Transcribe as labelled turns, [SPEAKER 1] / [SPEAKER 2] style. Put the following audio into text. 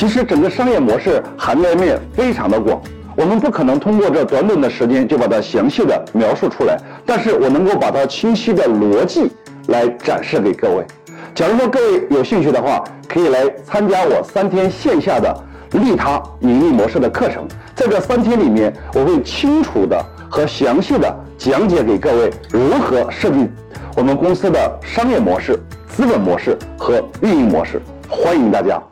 [SPEAKER 1] 其实整个商业模式涵盖面非常的广，我们不可能通过这短短的时间就把它详细的描述出来，但是我能够把它清晰的逻辑来展示给各位。假如说各位有兴趣的话，可以来参加我三天线下的利他盈利模式的课程。在这三天里面，我会清楚的和详细的讲解给各位如何设计我们公司的商业模式、资本模式和运营模式。欢迎大家。